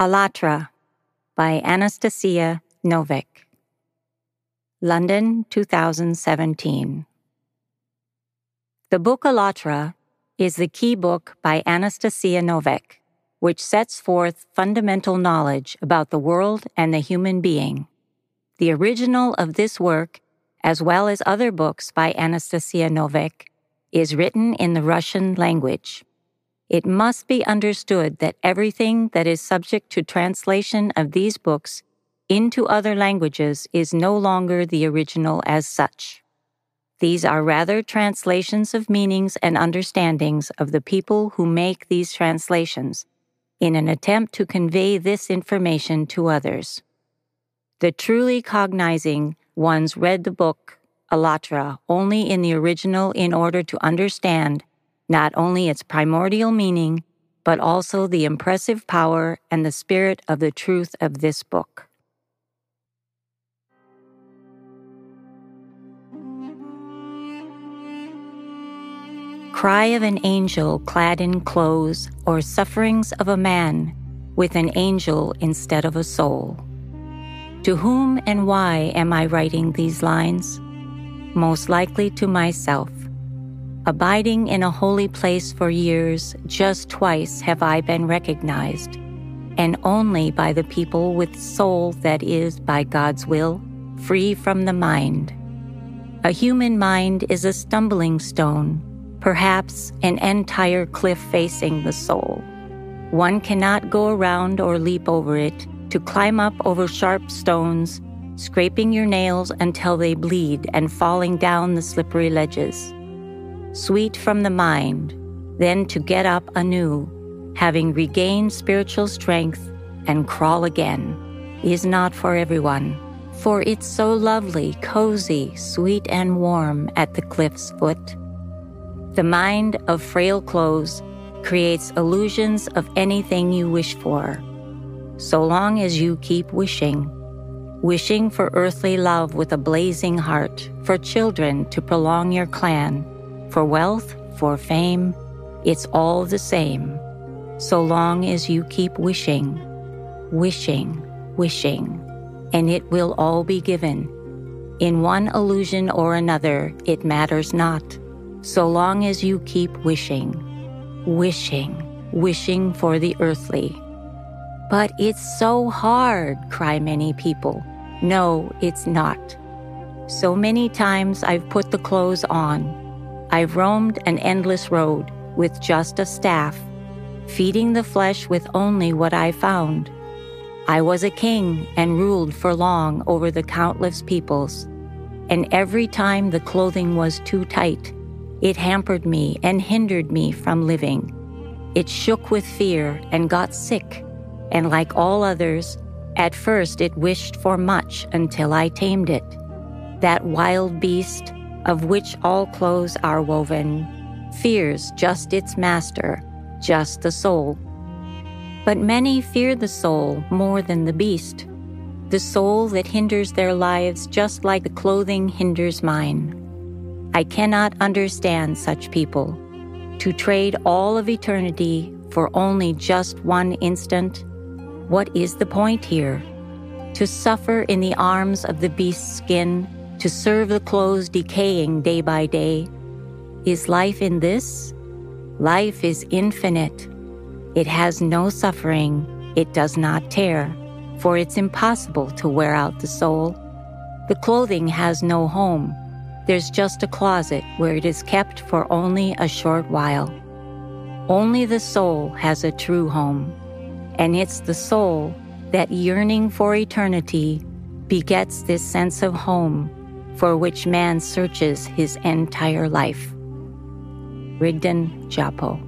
Allatra by Anastasia Novik. London, 2017. The book Allatra is the key book by Anastasia Novik, which sets forth fundamental knowledge about the world and the human being. The original of this work, as well as other books by Anastasia Novik, is written in the Russian language it must be understood that everything that is subject to translation of these books into other languages is no longer the original as such. These are rather translations of meanings and understandings of the people who make these translations in an attempt to convey this information to others. The truly cognizing ones read the book, Allatra, only in the original in order to understand not only its primordial meaning, but also the impressive power and the spirit of the truth of this book. Cry of an angel clad in clothes, or sufferings of a man with an angel instead of a soul. To whom and why am I writing these lines? Most likely to myself. Abiding in a holy place for years, just twice have I been recognized, and only by the people with soul that is, by God's will, free from the mind. A human mind is a stumbling stone, perhaps an entire cliff facing the soul. One cannot go around or leap over it to climb up over sharp stones, scraping your nails until they bleed and falling down the slippery ledges sweet from the mind, then to get up anew, having regained spiritual strength and crawl again, is not for everyone. For it's so lovely, cozy, sweet, and warm at the cliff's foot. The mind of frail clothes creates illusions of anything you wish for, so long as you keep wishing. Wishing for earthly love with a blazing heart, for children to prolong your clan, for wealth, for fame, it's all the same, so long as you keep wishing, wishing, wishing, and it will all be given. In one illusion or another, it matters not, so long as you keep wishing, wishing, wishing for the earthly. But it's so hard, cry many people. No, it's not. So many times I've put the clothes on I roamed an endless road with just a staff, feeding the flesh with only what I found. I was a king and ruled for long over the countless peoples. And every time the clothing was too tight, it hampered me and hindered me from living. It shook with fear and got sick, and like all others, at first it wished for much until I tamed it. That wild beast of which all clothes are woven, fears just its master, just the soul. But many fear the soul more than the beast, the soul that hinders their lives just like the clothing hinders mine. I cannot understand such people. To trade all of eternity for only just one instant, what is the point here? To suffer in the arms of the beast's skin to serve the clothes decaying day by day. Is life in this? Life is infinite. It has no suffering. It does not tear, for it's impossible to wear out the soul. The clothing has no home. There's just a closet where it is kept for only a short while. Only the soul has a true home, and it's the soul that yearning for eternity begets this sense of home for which man searches his entire life. Rigden Djappo.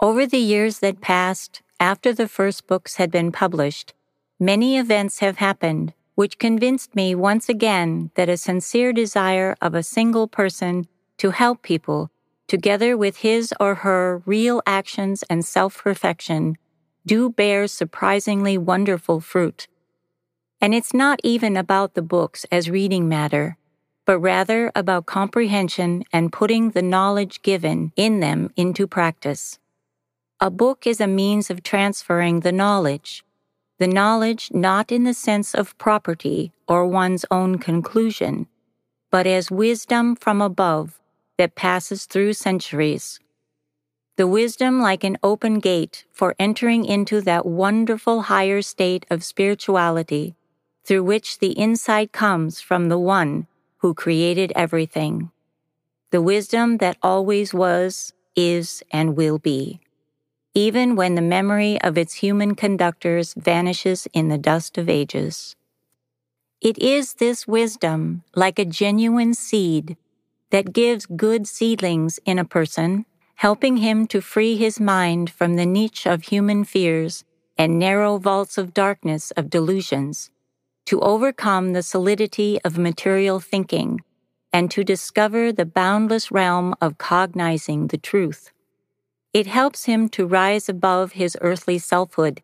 Over the years that passed after the first books had been published, many events have happened which convinced me once again that a sincere desire of a single person to help people, together with his or her real actions and self perfection, do bear surprisingly wonderful fruit. And it's not even about the books as reading matter, but rather about comprehension and putting the knowledge given in them into practice. A book is a means of transferring the knowledge, the knowledge not in the sense of property or one's own conclusion, but as wisdom from above that passes through centuries. The wisdom like an open gate for entering into that wonderful higher state of spirituality through which the insight comes from the one who created everything. The wisdom that always was, is, and will be even when the memory of its human conductors vanishes in the dust of ages. It is this wisdom, like a genuine seed, that gives good seedlings in a person, helping him to free his mind from the niche of human fears and narrow vaults of darkness of delusions, to overcome the solidity of material thinking, and to discover the boundless realm of cognizing the truth. It helps him to rise above his earthly selfhood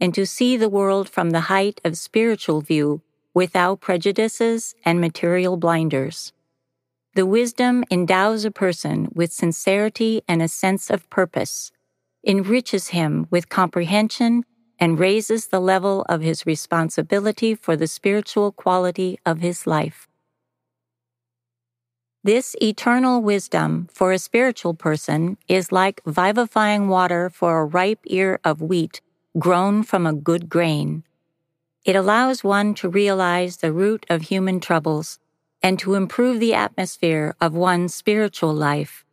and to see the world from the height of spiritual view without prejudices and material blinders. The wisdom endows a person with sincerity and a sense of purpose, enriches him with comprehension, and raises the level of his responsibility for the spiritual quality of his life. This eternal wisdom for a spiritual person is like vivifying water for a ripe ear of wheat grown from a good grain. It allows one to realize the root of human troubles and to improve the atmosphere of one's spiritual life.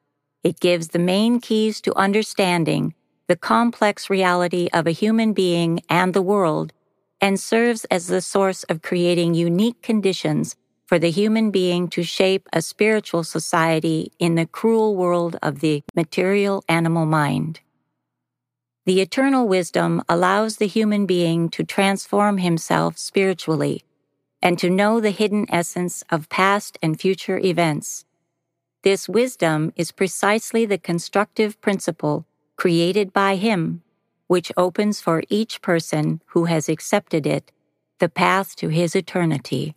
It gives the main keys to understanding the complex reality of a human being and the world and serves as the source of creating unique conditions for the human being to shape a spiritual society in the cruel world of the material animal mind. The eternal wisdom allows the human being to transform himself spiritually and to know the hidden essence of past and future events. This wisdom is precisely the constructive principle created by him, which opens for each person who has accepted it the path to his eternity.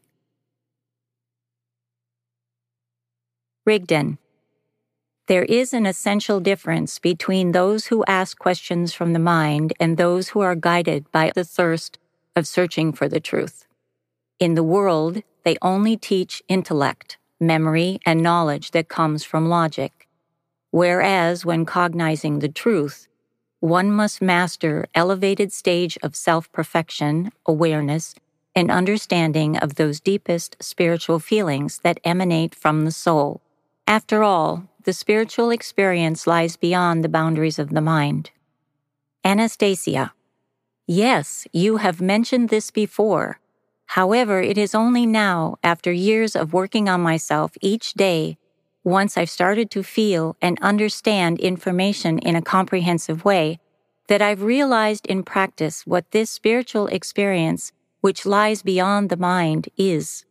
Rigden. There is an essential difference between those who ask questions from the mind and those who are guided by the thirst of searching for the truth. In the world, they only teach intellect, memory, and knowledge that comes from logic. Whereas, when cognizing the truth, one must master elevated stage of self-perfection, awareness, and understanding of those deepest spiritual feelings that emanate from the soul after all, the spiritual experience lies beyond the boundaries of the mind. Anastasia. Yes, you have mentioned this before. However, it is only now, after years of working on myself each day, once I've started to feel and understand information in a comprehensive way, that I've realized in practice what this spiritual experience, which lies beyond the mind, is.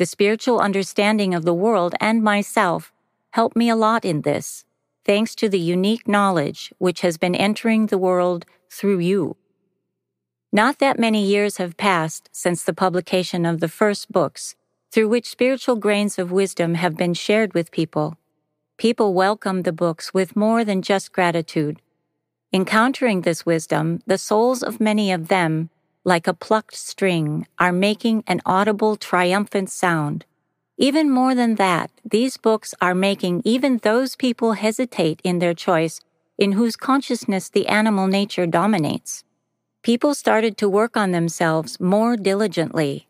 The spiritual understanding of the world and myself helped me a lot in this, thanks to the unique knowledge which has been entering the world through you. Not that many years have passed since the publication of the first books, through which spiritual grains of wisdom have been shared with people. People welcomed the books with more than just gratitude. Encountering this wisdom, the souls of many of them like a plucked string, are making an audible triumphant sound. Even more than that, these books are making even those people hesitate in their choice in whose consciousness the animal nature dominates. People started to work on themselves more diligently,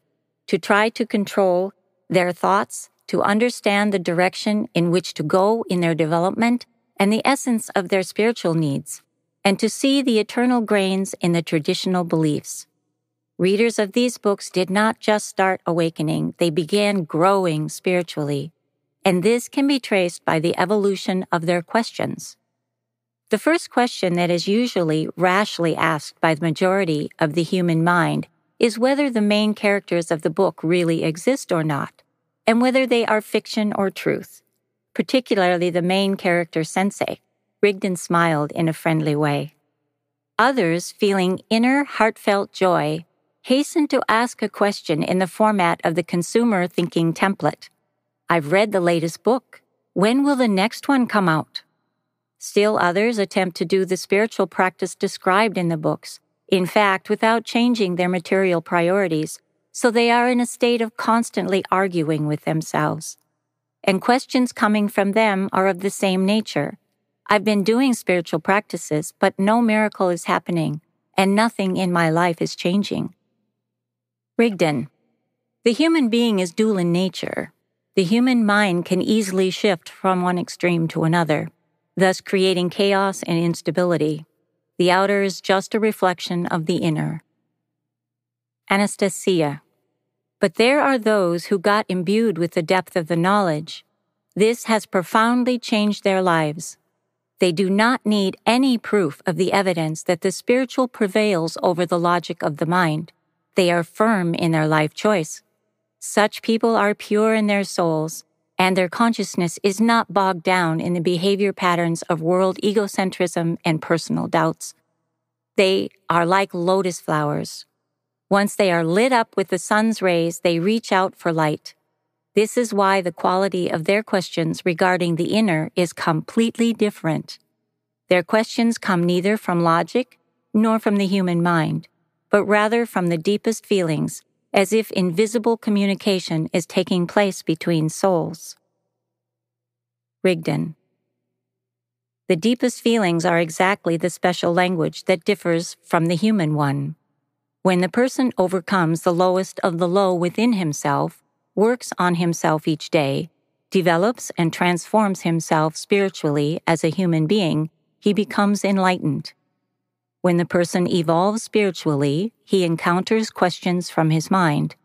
to try to control their thoughts, to understand the direction in which to go in their development and the essence of their spiritual needs, and to see the eternal grains in the traditional beliefs. Readers of these books did not just start awakening, they began growing spiritually. And this can be traced by the evolution of their questions. The first question that is usually rashly asked by the majority of the human mind is whether the main characters of the book really exist or not, and whether they are fiction or truth, particularly the main character Sensei. Rigden smiled in a friendly way. Others, feeling inner heartfelt joy, hasten to ask a question in the format of the consumer thinking template. I've read the latest book. When will the next one come out? Still others attempt to do the spiritual practice described in the books, in fact, without changing their material priorities, so they are in a state of constantly arguing with themselves. And questions coming from them are of the same nature. I've been doing spiritual practices, but no miracle is happening, and nothing in my life is changing. Rigden. The human being is dual in nature. The human mind can easily shift from one extreme to another thus creating chaos and instability. The outer is just a reflection of the inner. Anastasia. But there are those who got imbued with the depth of the knowledge. This has profoundly changed their lives. They do not need any proof of the evidence that the spiritual prevails over the logic of the mind. They are firm in their life choice. Such people are pure in their souls and their consciousness is not bogged down in the behavior patterns of world egocentrism and personal doubts. They are like lotus flowers. Once they are lit up with the sun's rays, they reach out for light. This is why the quality of their questions regarding the inner is completely different. Their questions come neither from logic nor from the human mind, but rather from the deepest feelings as if invisible communication is taking place between souls. Rigden. The deepest feelings are exactly the special language that differs from the human one. When the person overcomes the lowest of the low within himself, works on himself each day, develops and transforms himself spiritually as a human being, he becomes enlightened. When the person evolves spiritually, he encounters questions from his mind.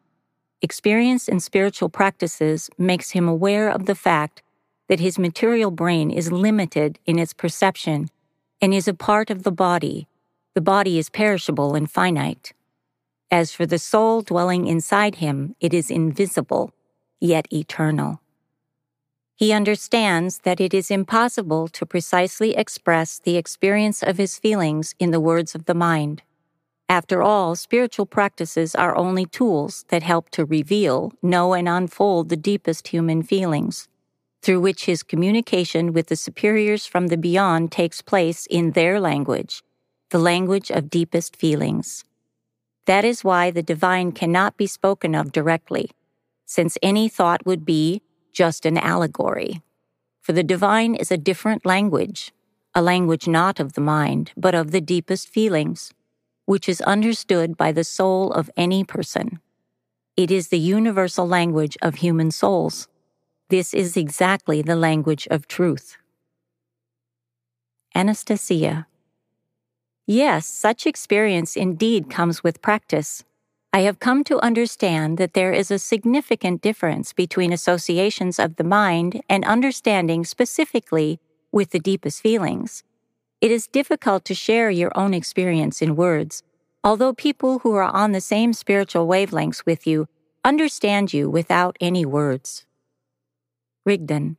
Experience in spiritual practices makes him aware of the fact that his material brain is limited in its perception and is a part of the body. The body is perishable and finite. As for the soul dwelling inside him, it is invisible, yet eternal. He understands that it is impossible to precisely express the experience of his feelings in the words of the mind. After all, spiritual practices are only tools that help to reveal, know, and unfold the deepest human feelings, through which his communication with the superiors from the beyond takes place in their language, the language of deepest feelings. That is why the divine cannot be spoken of directly, since any thought would be just an allegory. For the divine is a different language, a language not of the mind, but of the deepest feelings, which is understood by the soul of any person. It is the universal language of human souls. This is exactly the language of truth. Anastasia. Yes, such experience indeed comes with practice. I have come to understand that there is a significant difference between associations of the mind and understanding specifically with the deepest feelings. It is difficult to share your own experience in words, although people who are on the same spiritual wavelengths with you understand you without any words. Rigden.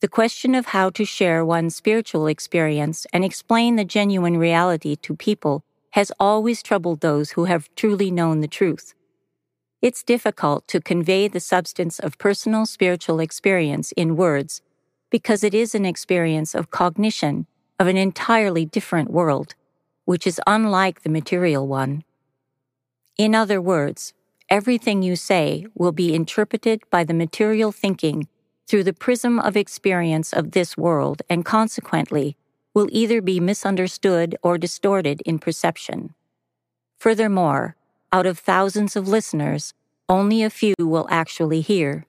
The question of how to share one's spiritual experience and explain the genuine reality to people has always troubled those who have truly known the truth. It's difficult to convey the substance of personal spiritual experience in words because it is an experience of cognition of an entirely different world, which is unlike the material one. In other words, everything you say will be interpreted by the material thinking through the prism of experience of this world and consequently will either be misunderstood or distorted in perception. Furthermore, out of thousands of listeners, only a few will actually hear.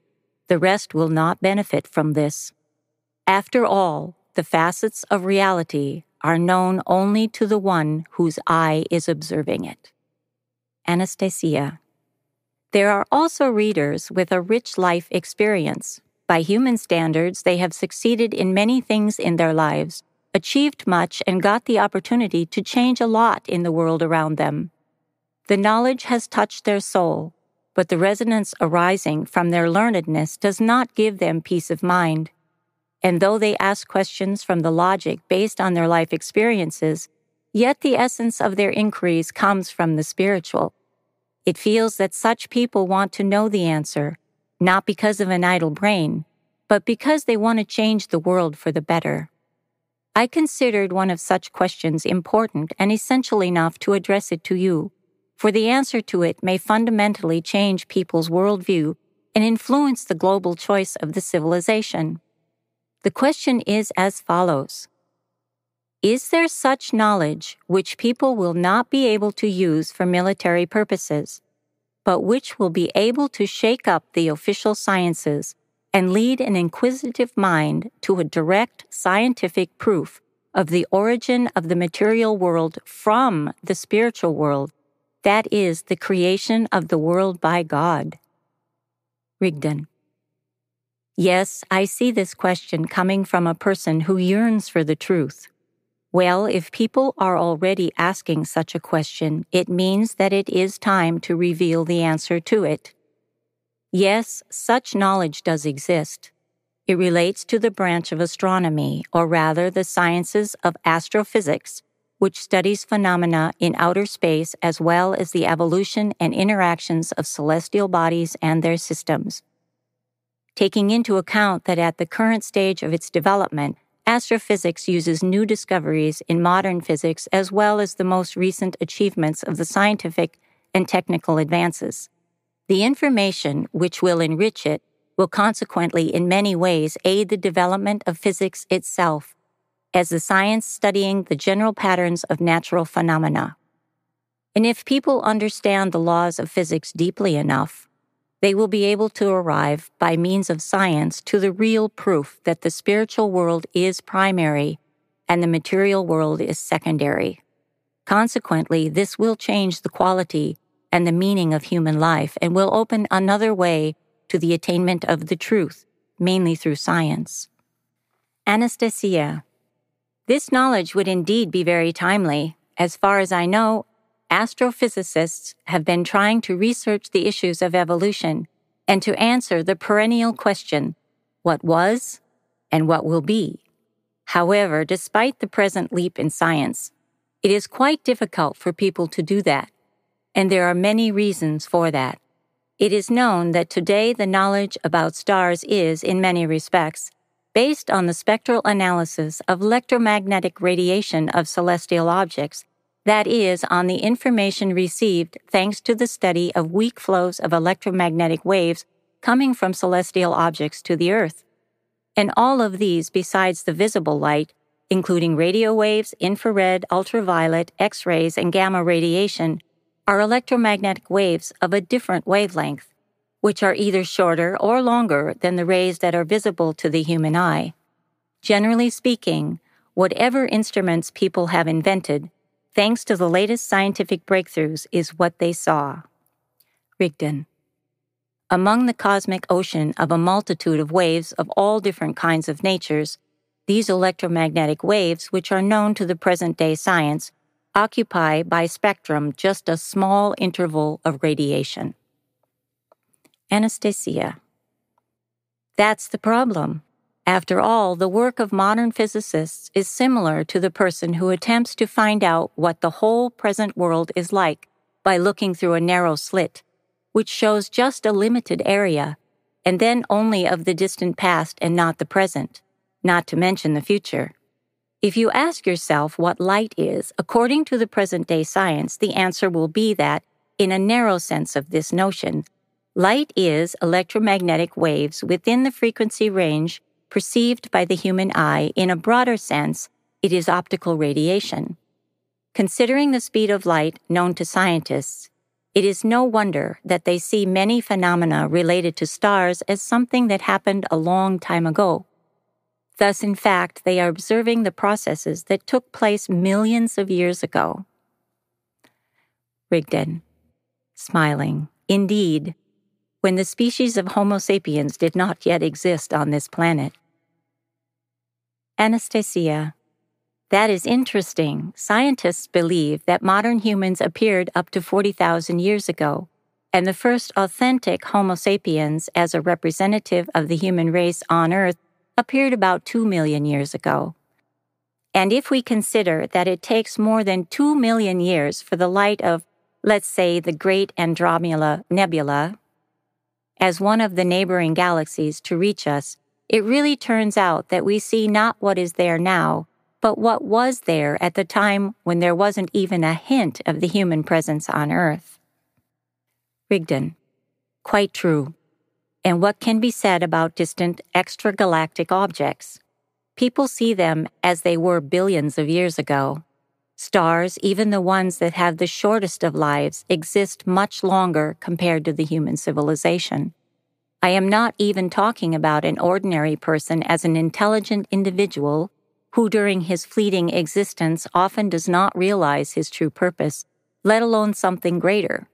The rest will not benefit from this. After all, the facets of reality are known only to the one whose eye is observing it. Anastasia. There are also readers with a rich life experience. By human standards, they have succeeded in many things in their lives, achieved much, and got the opportunity to change a lot in the world around them. The knowledge has touched their soul, but the resonance arising from their learnedness does not give them peace of mind. And though they ask questions from the logic based on their life experiences, Yet the essence of their inquiries comes from the spiritual. It feels that such people want to know the answer, not because of an idle brain, but because they want to change the world for the better. I considered one of such questions important and essential enough to address it to you, for the answer to it may fundamentally change people's worldview and influence the global choice of the civilization. The question is as follows Is there such knowledge which people will not be able to use for military purposes, but which will be able to shake up the official sciences and lead an inquisitive mind to a direct scientific proof of the origin of the material world from the spiritual world, that is, the creation of the world by God? Rigden. Yes, I see this question coming from a person who yearns for the truth. Well, if people are already asking such a question, it means that it is time to reveal the answer to it. Yes, such knowledge does exist. It relates to the branch of astronomy, or rather the sciences of astrophysics, which studies phenomena in outer space as well as the evolution and interactions of celestial bodies and their systems. Taking into account that at the current stage of its development, astrophysics uses new discoveries in modern physics as well as the most recent achievements of the scientific and technical advances. The information which will enrich it will consequently in many ways aid the development of physics itself as the science studying the general patterns of natural phenomena. And if people understand the laws of physics deeply enough, they will be able to arrive by means of science to the real proof that the spiritual world is primary and the material world is secondary. Consequently, this will change the quality and the meaning of human life and will open another way to the attainment of the truth, mainly through science. Anastasia, this knowledge would indeed be very timely. As far as I know, astrophysicists have been trying to research the issues of evolution and to answer the perennial question what was and what will be. However, despite the present leap in science, it is quite difficult for people to do that, and there are many reasons for that. It is known that today the knowledge about stars is, in many respects, based on the spectral analysis of electromagnetic radiation of celestial objects, that is, on the information received thanks to the study of weak flows of electromagnetic waves coming from celestial objects to the Earth. And all of these, besides the visible light, including radio waves, infrared, ultraviolet, X rays, and gamma radiation, are electromagnetic waves of a different wavelength which are either shorter or longer than the rays that are visible to the human eye. Generally speaking, whatever instruments people have invented, thanks to the latest scientific breakthroughs, is what they saw. Rigden. Among the cosmic ocean of a multitude of waves of all different kinds of natures, these electromagnetic waves, which are known to the present day science, occupy by spectrum just a small interval of radiation. Anastasia. That's the problem. After all, the work of modern physicists is similar to the person who attempts to find out what the whole present world is like by looking through a narrow slit, which shows just a limited area, and then only of the distant past and not the present, not to mention the future. If you ask yourself what light is, according to the present day science, the answer will be that, in a narrow sense of this notion, Light is electromagnetic waves within the frequency range perceived by the human eye. In a broader sense, it is optical radiation. Considering the speed of light known to scientists, it is no wonder that they see many phenomena related to stars as something that happened a long time ago. Thus, in fact, they are observing the processes that took place millions of years ago. Rigden, smiling. Indeed, when the species of Homo sapiens did not yet exist on this planet. Anastasia. That is interesting. Scientists believe that modern humans appeared up to 40,000 years ago, and the first authentic Homo sapiens as a representative of the human race on Earth appeared about 2 million years ago. And if we consider that it takes more than 2 million years for the light of, let's say, the Great Andromeda Nebula, as one of the neighboring galaxies to reach us, it really turns out that we see not what is there now, but what was there at the time when there wasn't even a hint of the human presence on Earth. Rigden. Quite true. And what can be said about distant extragalactic objects? People see them as they were billions of years ago. Stars, even the ones that have the shortest of lives, exist much longer compared to the human civilization. I am not even talking about an ordinary person as an intelligent individual who, during his fleeting existence, often does not realize his true purpose, let alone something greater.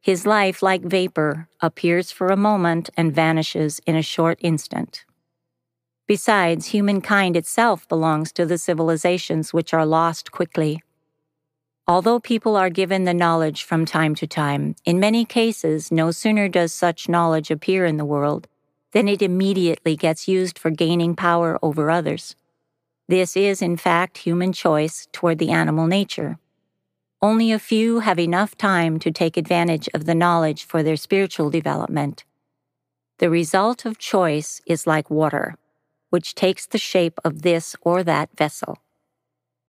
His life, like vapor, appears for a moment and vanishes in a short instant. Besides, humankind itself belongs to the civilizations which are lost quickly. Although people are given the knowledge from time to time, in many cases, no sooner does such knowledge appear in the world than it immediately gets used for gaining power over others. This is, in fact, human choice toward the animal nature. Only a few have enough time to take advantage of the knowledge for their spiritual development. The result of choice is like water which takes the shape of this or that vessel.